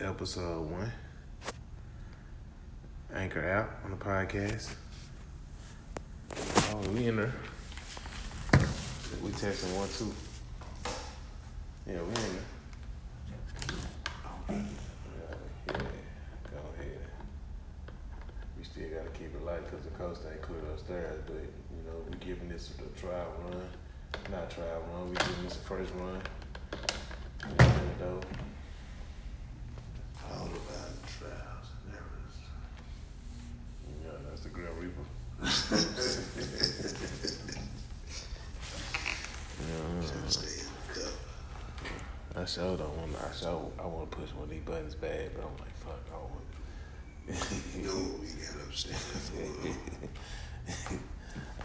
episode one. Anchor out on the podcast. Oh, we in there. We testing one, two. Yeah, we in there. Oh, yeah, go ahead. We still gotta keep it light because the coast ain't clear upstairs, but you know, we giving this a trial run. Not trial run, we giving this a first run. You know, though. All about the trials and errors. Yeah, that's the Grim Reaper. Trying Yeah, to stay in the cup. I sure don't want. I sure I want to push one of these buttons bad, but I'm like, fuck, I want. You know what we got upstairs.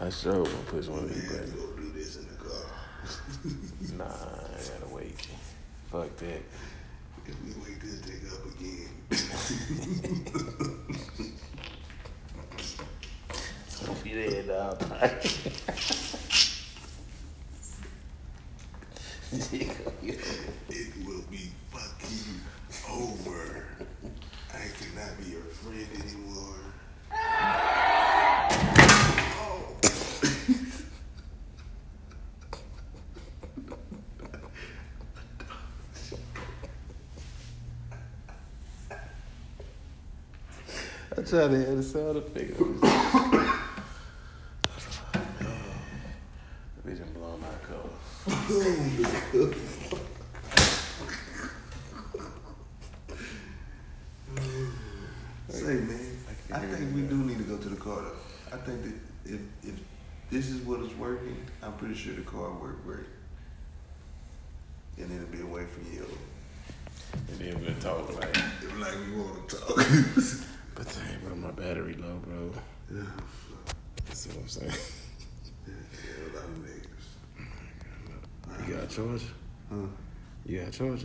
I sure want to push one of these buttons. go do this in the car. Nah, I gotta wait. Fuck that. If we wake this thing up again. Hope you there, dog. It will be fucking over. I cannot be your friend anymore. Oh. I tried to have the sound effect. Vision blown my cover. Say, man, I think we do need to go to the car though. I think that if if this is what is working, I'm pretty sure the car work great. And it'll be away from you. And then we'll talk like, Like we want to talk. but dang, bro, my battery low, bro. yeah, That's what I'm saying. yeah, a lot of niggas. You got a charger? Huh? You got a charger?